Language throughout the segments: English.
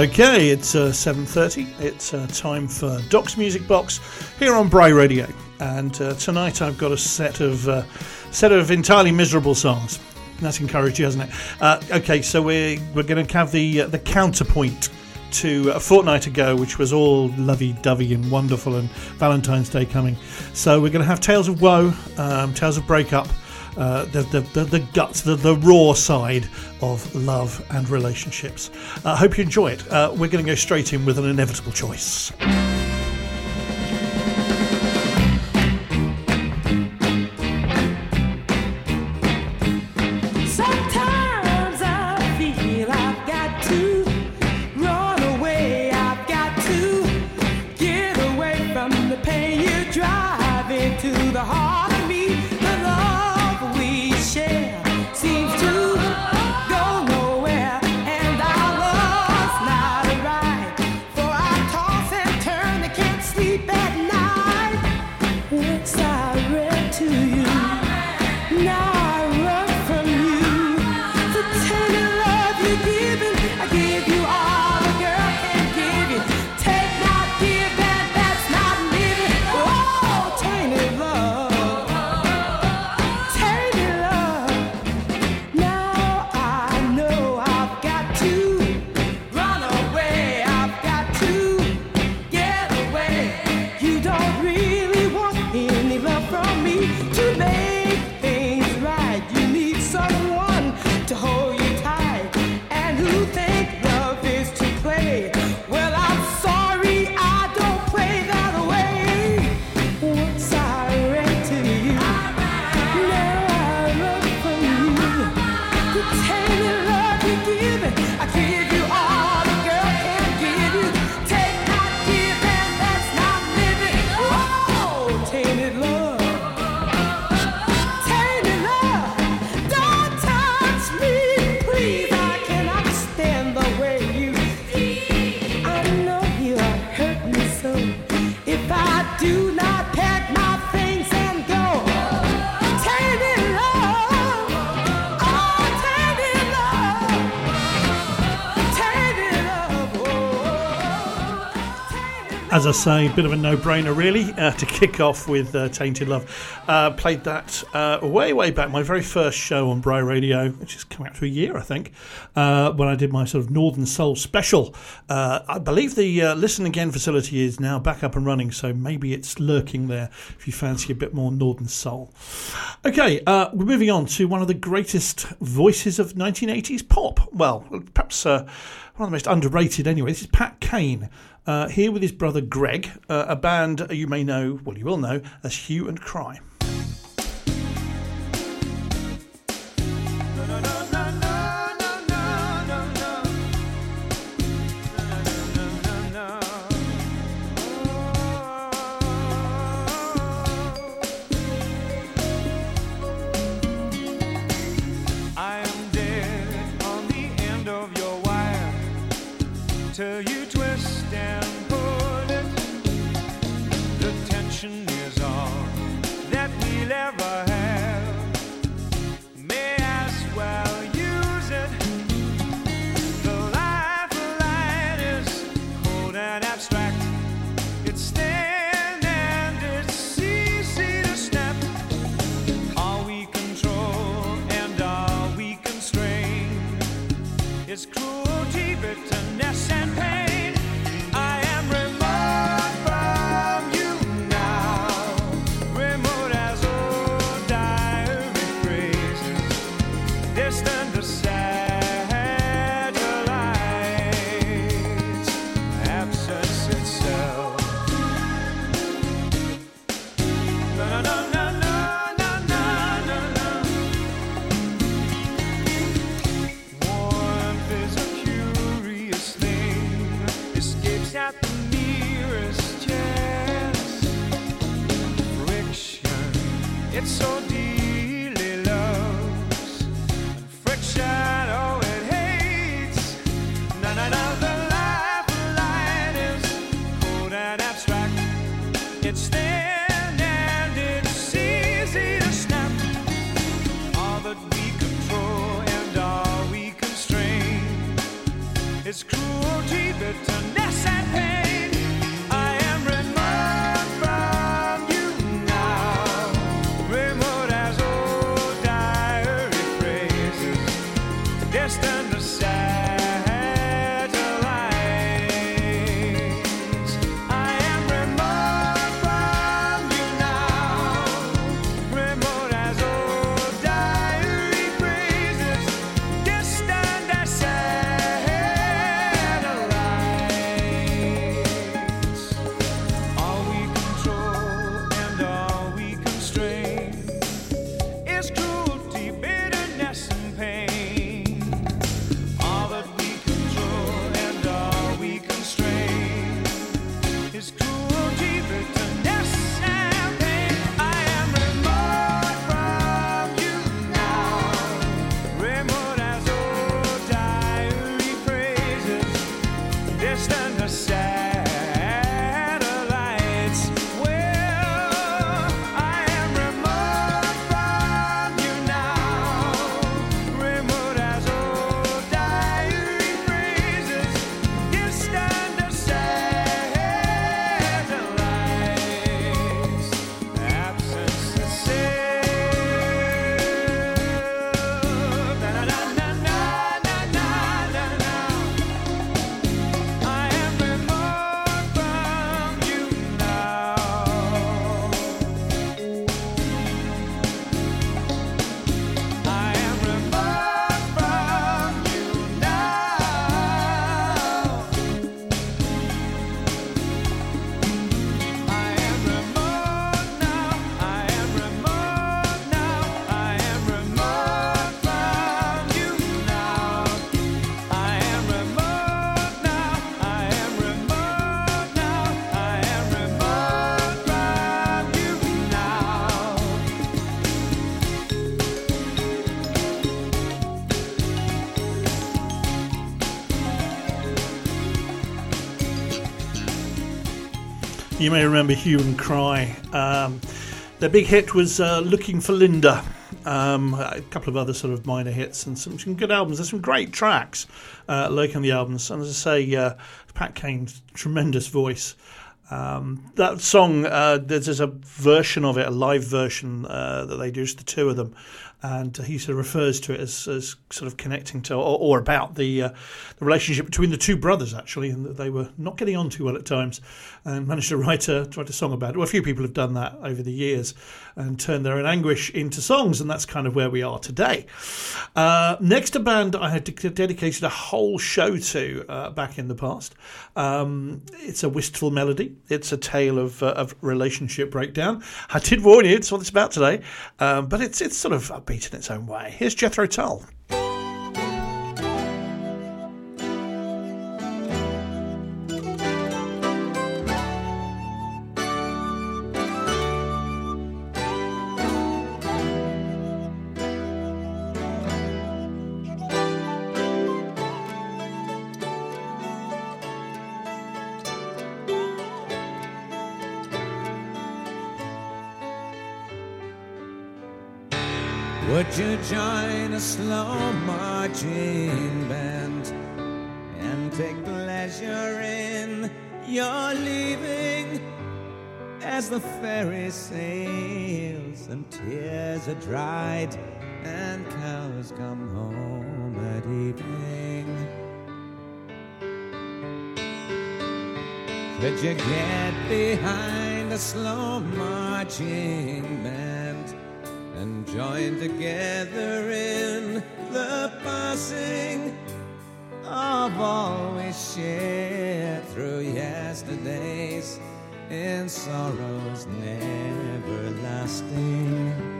Okay, it's uh, 7.30. It's uh, time for Doc's Music Box here on Bry Radio. And uh, tonight I've got a set of uh, set of entirely miserable songs. That's encouraging, hasn't it? Uh, okay, so we're, we're going to have the, uh, the counterpoint to a fortnight ago, which was all lovey-dovey and wonderful and Valentine's Day coming. So we're going to have Tales of Woe, um, Tales of Breakup, uh, the, the, the, the, guts, the, the raw side of love and relationships. I uh, hope you enjoy it. Uh, we're going to go straight in with an inevitable choice. As I say, a bit of a no-brainer really uh, to kick off with uh, "Tainted Love." Uh, played that uh, way, way back, my very first show on Bry Radio, which has come out to a year, I think, uh, when I did my sort of Northern Soul special. Uh, I believe the Listen Again facility is now back up and running, so maybe it's lurking there if you fancy a bit more Northern Soul. Okay, we're moving on to one of the greatest voices of 1980s pop. Well, perhaps one of the most underrated anyway. This is Pat Kane. Uh, here with his brother Greg, uh, a band you may know, well, you will know, as Hue and Cry. till you It's thin You may remember Hue and Cry. Um, their big hit was uh, Looking for Linda. Um, a couple of other sort of minor hits and some, some good albums. There's some great tracks uh, lurking on the albums. And as I say, uh, Pat Kane's tremendous voice. Um, that song, uh, there's, there's a version of it, a live version uh, that they do, just the two of them, and he sort of refers to it as, as sort of connecting to or, or about the uh, the relationship between the two brothers actually, and that they were not getting on too well at times, and managed to write a write a song about it. Well, a few people have done that over the years and turned their own anguish into songs, and that's kind of where we are today. Uh, next, a band I had dedicated a whole show to uh, back in the past. Um, it's a wistful melody. It's a tale of, uh, of relationship breakdown. I did warn you, it's what it's about today, um, but it's it's sort of upbeat in its own way. Here's Jethro Tull. Would you join a slow marching band and take pleasure in your leaving as the ferry sails and tears are dried and cows come home at evening? Could you get behind a slow marching band and join together in the passing of all we shared through yesterdays in sorrows never lasting?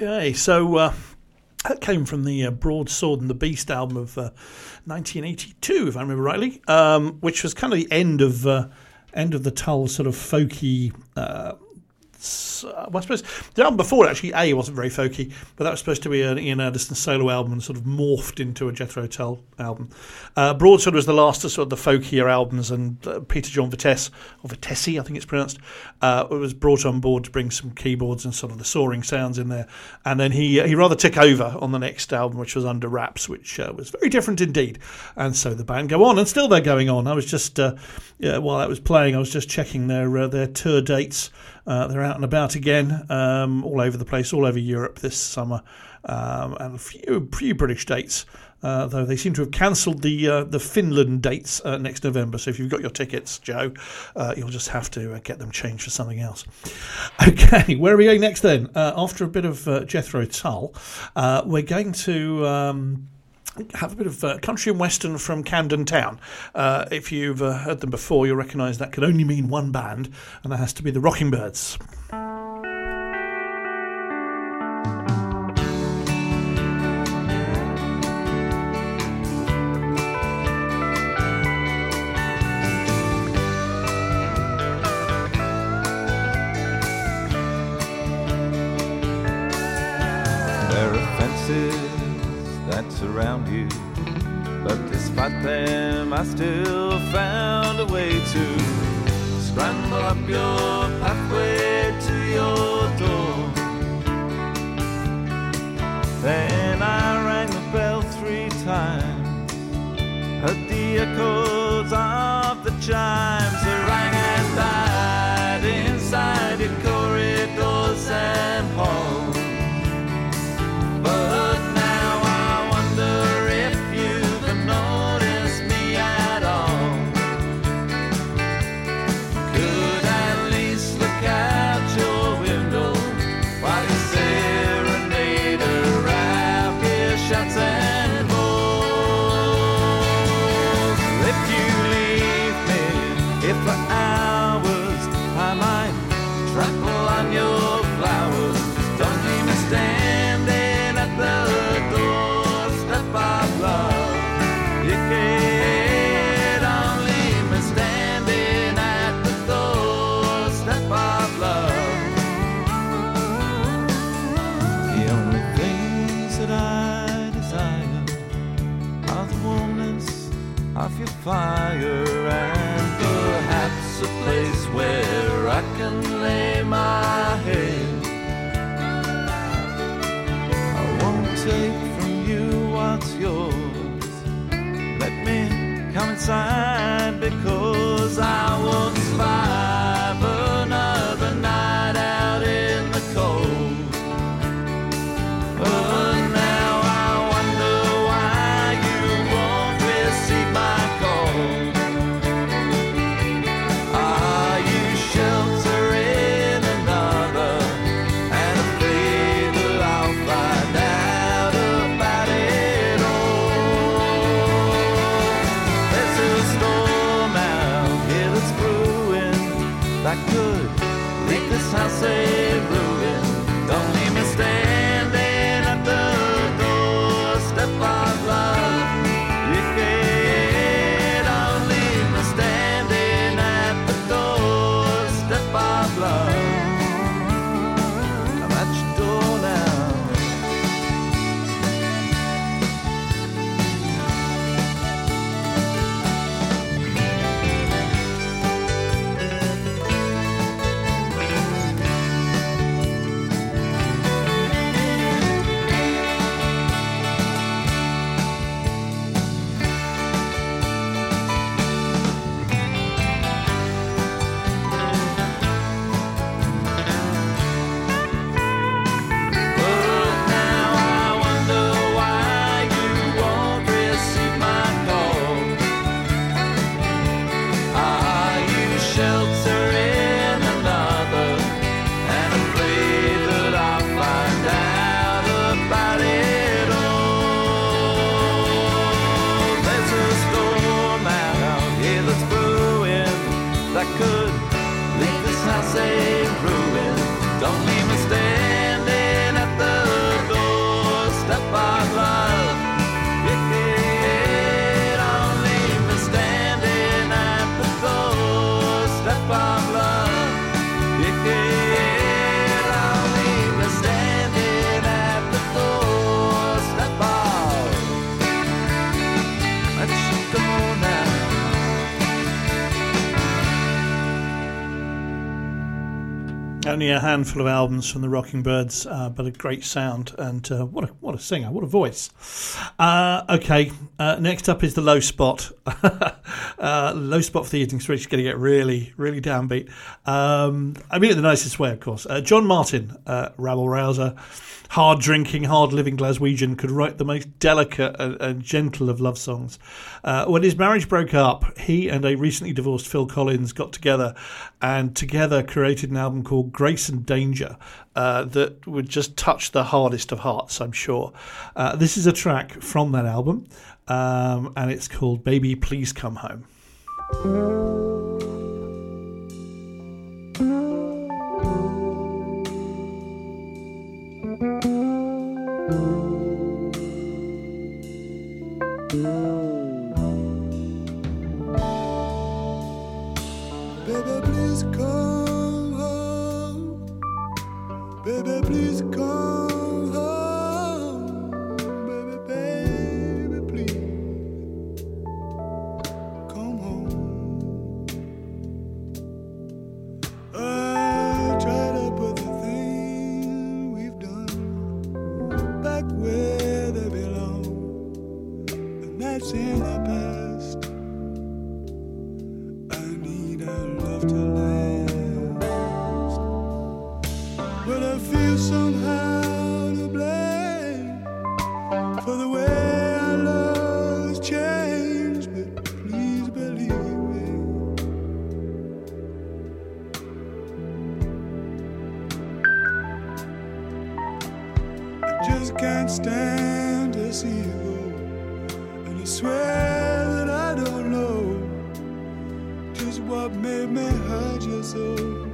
Okay, so uh, that came from the uh, Broadsword and the Beast album of uh, 1982, if I remember rightly, um, which was kind of the end of uh, end of the Tull sort of folky. Uh, uh, well, I suppose the album before actually A wasn't very folky, but that was supposed to be an Ian Anderson solo album and sort of morphed into a Jethro Tull album. Uh, Broadsword was the last of sort of the folkier albums, and uh, Peter John Vettese, or Vitesse, I think it's pronounced, uh, was brought on board to bring some keyboards and sort of the soaring sounds in there. And then he he rather took over on the next album, which was Under Wraps, which uh, was very different indeed. And so the band go on, and still they're going on. I was just uh, yeah, while that was playing, I was just checking their uh, their tour dates. Uh, they're out and about again, um, all over the place, all over Europe this summer, um, and a few few British dates. Uh, though they seem to have cancelled the uh, the Finland dates uh, next November. So if you've got your tickets, Joe, uh, you'll just have to uh, get them changed for something else. Okay, where are we going next then? Uh, after a bit of Jethro Tull, we're going to. Um, have a bit of uh, country and western from Camden Town. Uh, if you've uh, heard them before, you'll recognise that can only mean one band, and that has to be the Rockingbirds. That surround you, but despite them, I still found a way to scramble up your pathway to your door. Then I rang the bell three times, heard the echoes of the chimes, a handful of albums from the Rockingbirds, uh, but a great sound and uh, what a what a singer, what a voice. Uh, okay, uh, next up is the low spot. uh, low spot for the evening street is going to get really really downbeat. Um, I mean it the nicest way, of course. Uh, John Martyn, uh, rabble rouser, hard drinking, hard living Glaswegian, could write the most delicate and, and gentle of love songs. Uh, when his marriage broke up, he and a recently divorced Phil Collins got together and together created an album called Grace and Danger uh, that would just touch the hardest of hearts, I'm sure. Uh, this is a track from that album, um, and it's called Baby Please Come Home. Baby, please come home. Baby, please come just can't stand to see you go. And I swear that I don't know just what made me hurt you so.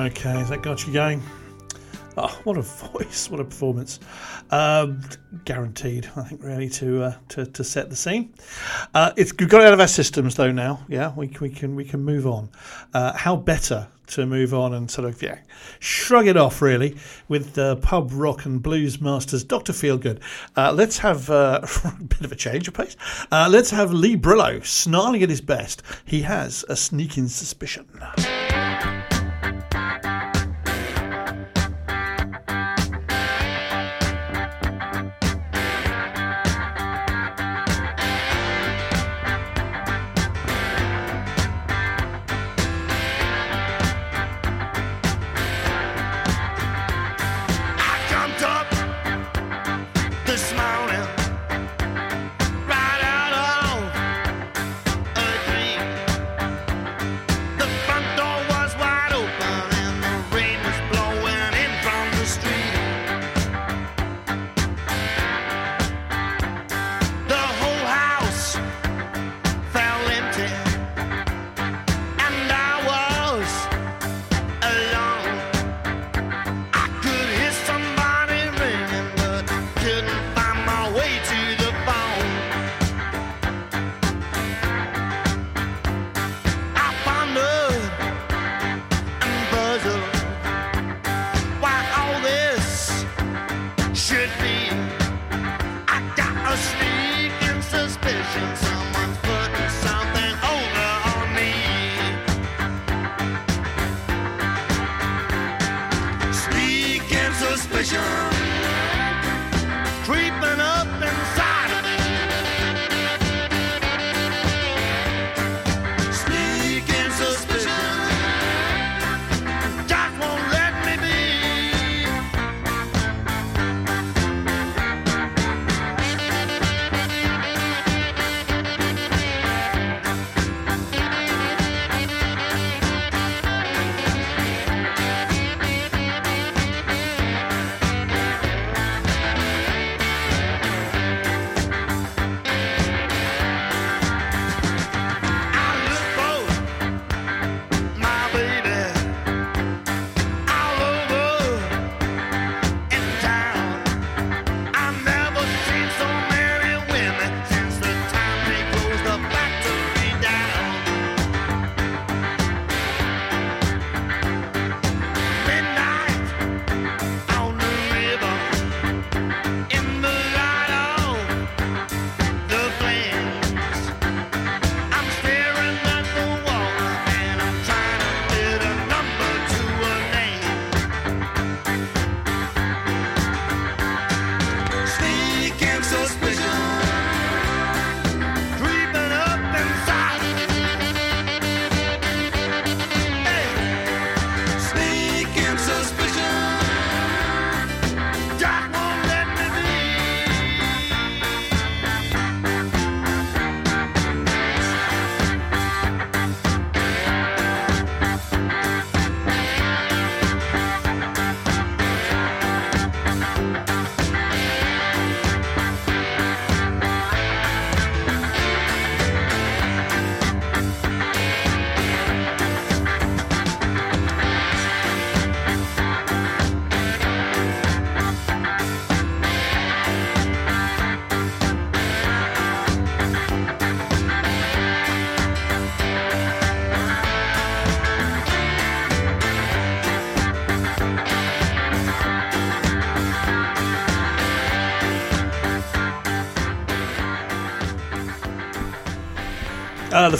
Okay, that got you going? Oh, what a voice! What a performance! Um, guaranteed, I think, really to uh, to, to set the scene. Uh, it's we've got it out of our systems though now. Yeah, we, we can we can move on. Uh, how better to move on and sort of yeah, shrug it off really with uh, pub rock and blues masters Doctor Feelgood. Uh, let's have uh, a bit of a change of pace. Uh, let's have Lee Brilleaux snarling at his best. He has a sneaking suspicion.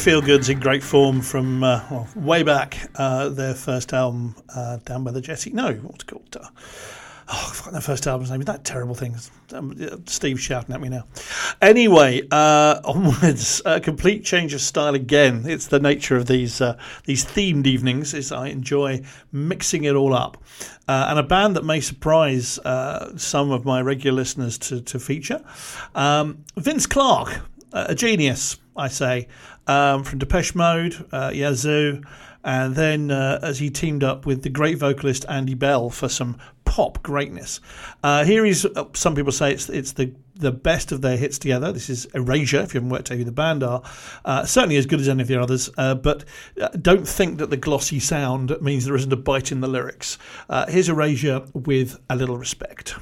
Feelgoods in great form from uh, well, way back. Uh, their first album, uh, Down by the Jetty. No, what's called? Uh, oh, I forgot their first album's name. Is that terrible thing. Um, Steve's shouting at me now. Anyway, uh, onwards. A complete change of style again. It's the nature of these uh, these themed evenings. Is I enjoy mixing it all up. And a band that may surprise some of my regular listeners to, to feature. Um, Vince Clarke, a genius, I say, um, from Depeche Mode, uh, Yazoo, and then uh, as he teamed up with the great vocalist Andy Bell for some pop greatness. Uh, here is, uh, some people say it's, it's the the best of their hits together. This is Erasure, if you haven't worked out who the band are. Uh, certainly as good as any of the others, uh, but uh, don't think that the glossy sound means there isn't a bite in the lyrics. Uh, here's Erasure with a little respect.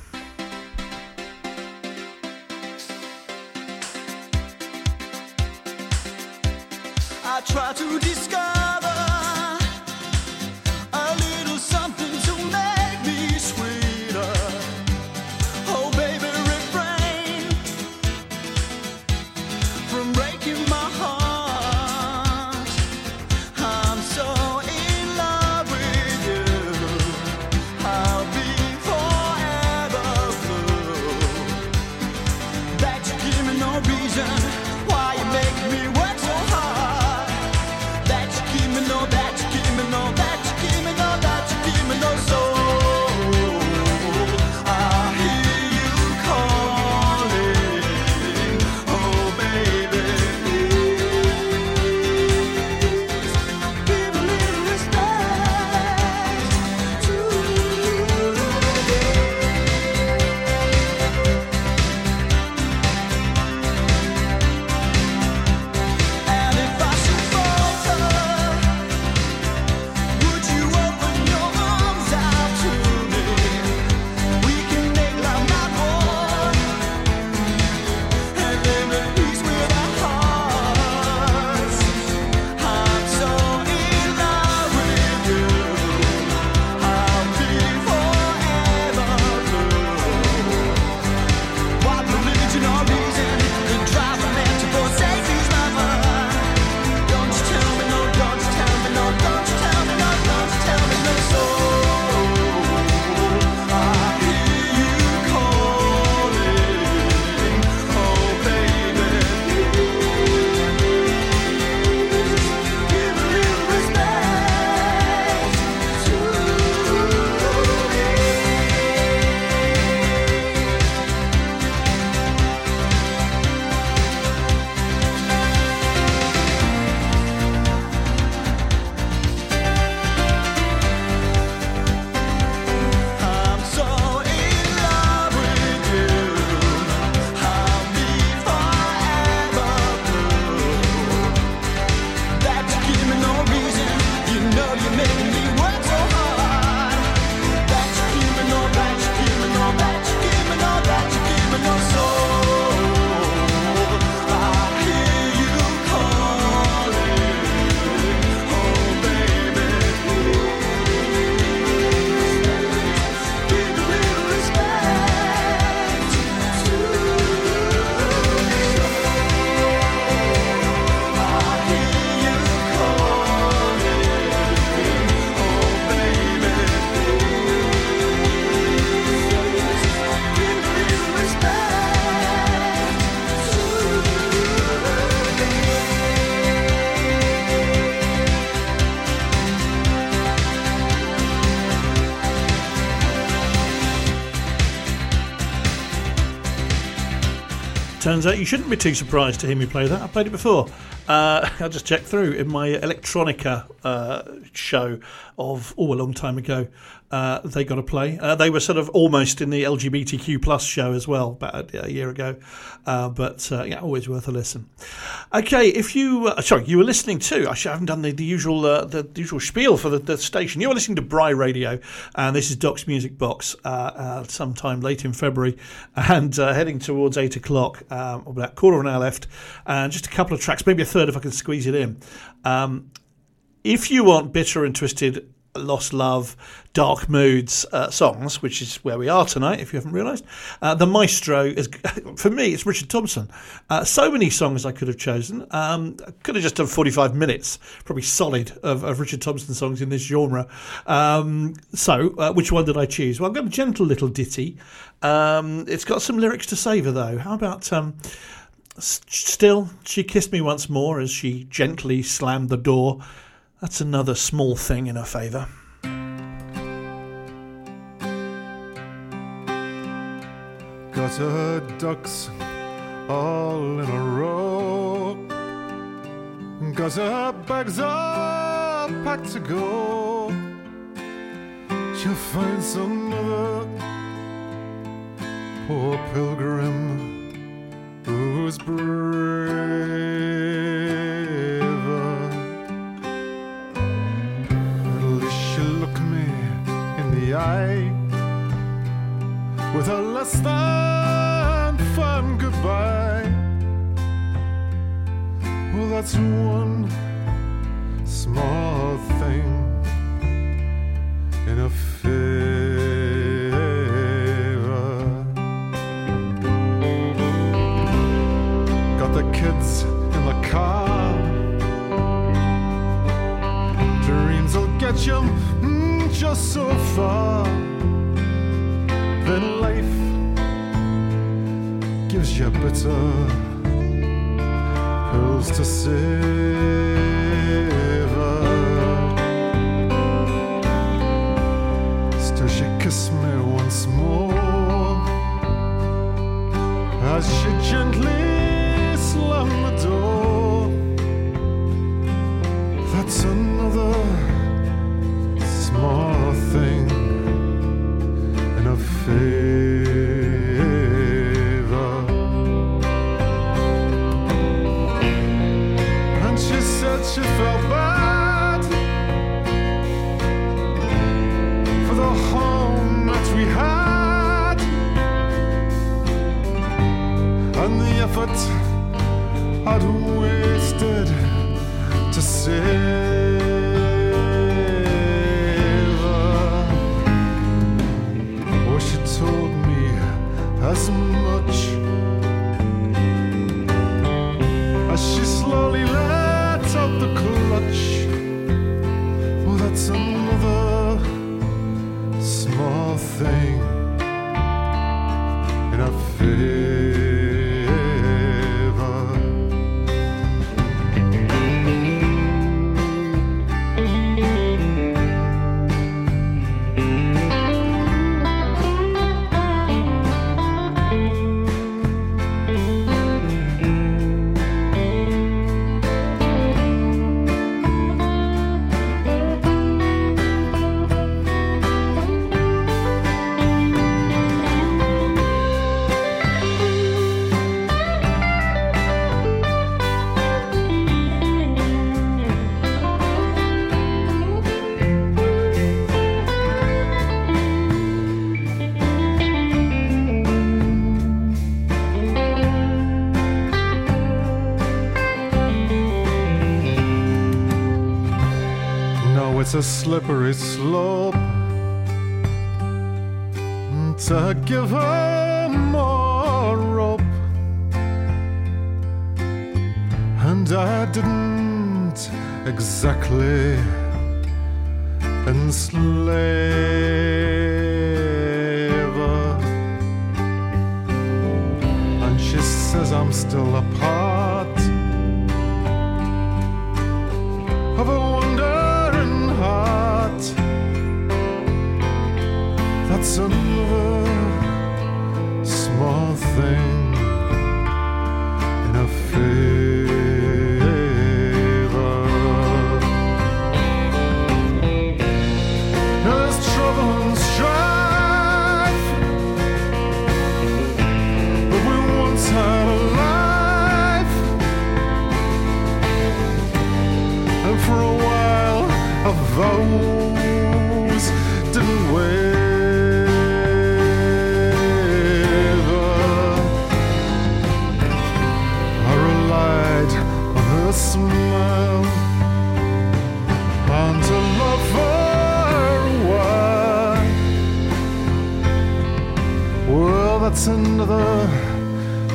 Turns out you shouldn't be too surprised to hear me play that. I played it before. Uh, I just check through in my electronica uh, show of oh a long time ago. Uh, they got to play. Uh, they were sort of almost in the LGBTQ plus show as well about a year ago, uh, but uh, yeah, always worth a listen. Okay, if you sorry, you were listening to. I haven't done the, the usual the usual spiel for the, the station. You were listening to Bry Radio, and this is Doc's Music Box. Sometime late in February, and heading towards eight o'clock. Um, about a quarter of an hour left, and just a couple of tracks, maybe a third if I can squeeze it in. Um, if you want bitter and twisted lost love, dark moods uh, songs, which is where we are tonight, if you haven't realised. Uh, the maestro is, for me, it's Richard Thompson. Uh, so many songs I could have chosen. Um, I could have just done 45 minutes, probably solid, of, of Richard Thompson songs in this genre. Um, so, uh, which one did I choose? Well, I've got a gentle little ditty. Um, it's got some lyrics to savour, though. How about. Still, she kissed me once more as she gently slammed the door. That's another small thing in her favour. Got her ducks all in a row. Got her bags all packed to go. She'll find some other poor pilgrim who's braver. At least she'll look me in the eye with a less than fun goodbye. Well, that's one small thing so far then life gives you bitter pills to savor. Still, she kissed me once more as she gently slammed the door. It's a slippery slope to give her more rope. And I didn't exactly enslave her. And she says I'm still a part of a That's another small thing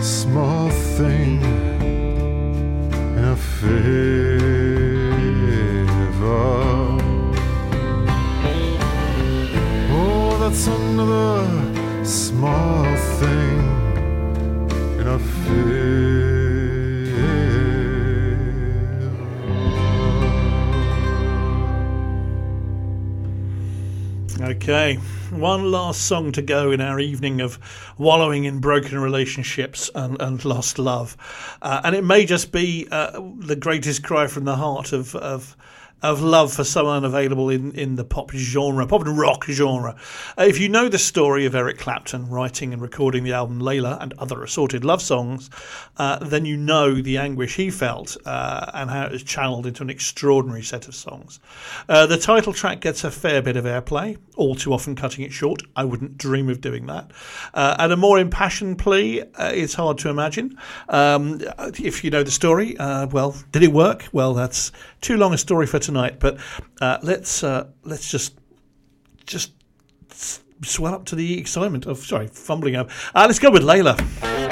small thing in a favor. Oh, that's another small thing in a favor. Okay, one last song to go in our evening of wallowing in broken relationships and, and lost love. Uh, and it may just be uh, the greatest cry from the heart of, of of love for someone available in, in the pop genre, pop and rock genre. Uh, if you know the story of Eric Clapton writing and recording the album Layla and other assorted love songs, uh, then you know the anguish he felt uh, and how it was channeled into an extraordinary set of songs. Uh, the title track gets a fair bit of airplay, all too often cutting it short. I wouldn't dream of doing that. Uh, and a more impassioned plea uh, is hard to imagine. Um, if you know the story, well, did it work? Well, that's too long a story for tonight. But uh, let's uh, let's just just swell up to the excitement of sorry fumbling up. Uh, let's go with Layla.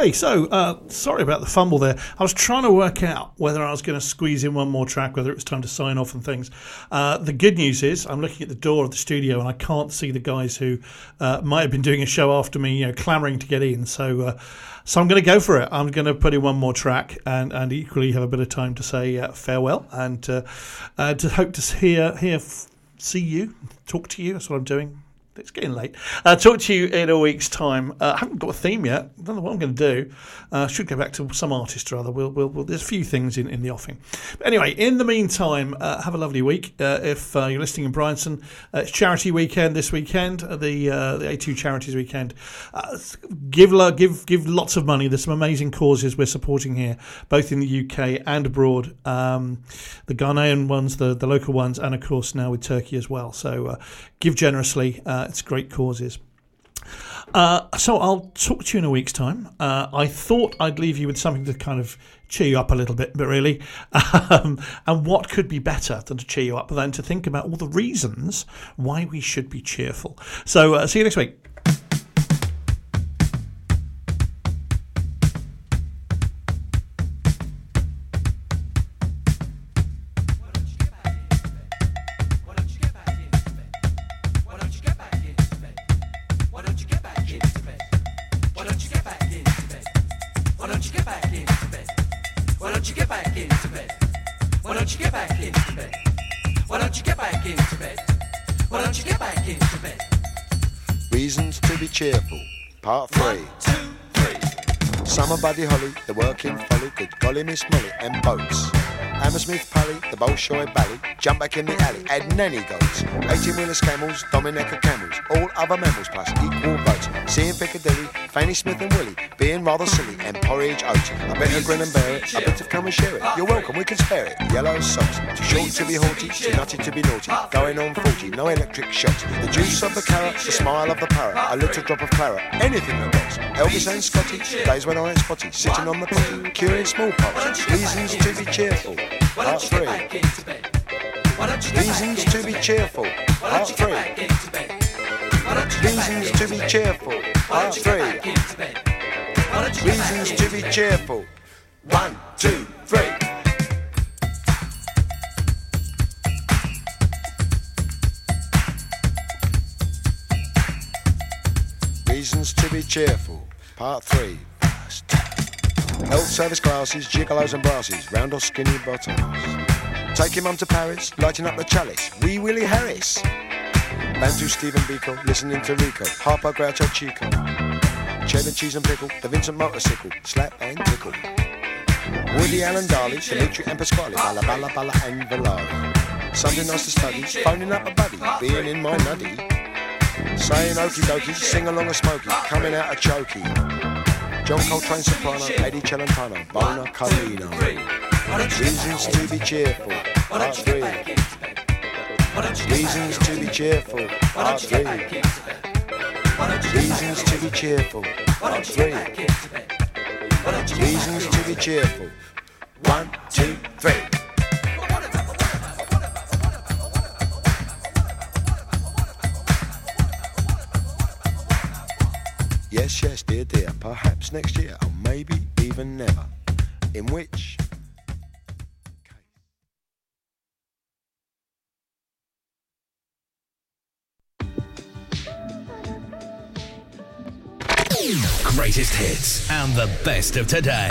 Okay, so uh, sorry about the fumble there. I was trying to work out whether I was going to squeeze in one more track, whether it was time to sign off and things. Uh, the good news is I'm looking at the door of the studio and I can't see the guys who uh, might have been doing a show after me, you know, clamouring to get in. So, uh, so I'm going to go for it. I'm going to put in one more track and, and equally have a bit of time to say uh, farewell and uh, to hope to hear hear see you, talk to you. That's what I'm doing. It's getting late. Uh, talk to you in a week's time. Uh, I haven't got a theme yet. I don't know what I'm going to do. Uh, should go back to some artist or other. We'll, we'll, we'll, there's a few things in, in the offing. But anyway, in the meantime, uh, have a lovely week. Uh, if uh, you're listening in Bryanston, it's charity weekend this weekend, the the A2 Charities weekend. Give give give lots of money. There's some amazing causes we're supporting here, both in the UK and abroad. Um, the Ghanaian ones, the the local ones, and of course now with Turkey as well. So give generously. Uh, it's great causes. Uh, so I'll talk to you in a week's time. Uh, I thought I'd leave you with something to kind of cheer you up a little bit, but really, um, and what could be better than to cheer you up than to think about all the reasons why we should be cheerful. So uh, see you next week. Golly Miss Molly, and boats. Hammersmith Pally, the Bolshoi Bally, jump back in the alley, add nanny goats. 18 wheelers camels, Dominica camels, all other mammals plus equal votes. Seeing Piccadilly, Fanny Smith and Willie, being rather silly, and porridge oats. I better grin and bear it, a bit of come and share it. You're welcome, we can spare it. Yellow socks, too short to be haughty, too nutty to be naughty. Going on 40, no electric shocks. The juice of the carrot, the smile of the parrot, a little drop of claret, anything that rocks. Elvis and Scotty, days when I ain't spotty, sitting on the potty, curing smallpox. Reasons to be cheerful. Part three. Reasons to be cheerful. Part three. Reasons to be cheerful. Part three. Reasons to be cheerful. One, two, three. Reasons to be cheerful. Part three. First. Health service classes, gigolos and brasses, round or skinny bottoms. Taking mum to Paris, lighting up the chalice. Wee Willie Harris. Bantu Stephen Biko, listening to Rico. Harpo Groucho Chico. Cheddar cheese and pickle, the Vincent motorcycle, slap and tickle. Woody Allen Darley, Dimitri and Pasquale, Balla Balla Balla and Valari. Sunday nice to study, phoning up a buddy, being in my nuddy. Saying okie dokie, sing along a smoky, coming out a chokey. John Coltrane soprano, Eddie Celentano, Bona Carlino. Reasons to be cheerful, part three. Reasons to be cheerful, part three. Reasons to be cheerful, part three. Reasons to be cheerful. One, two, three. Yes, yes, dear, dear. Perhaps next year, or maybe even never. In which Greatest hits and the best of today.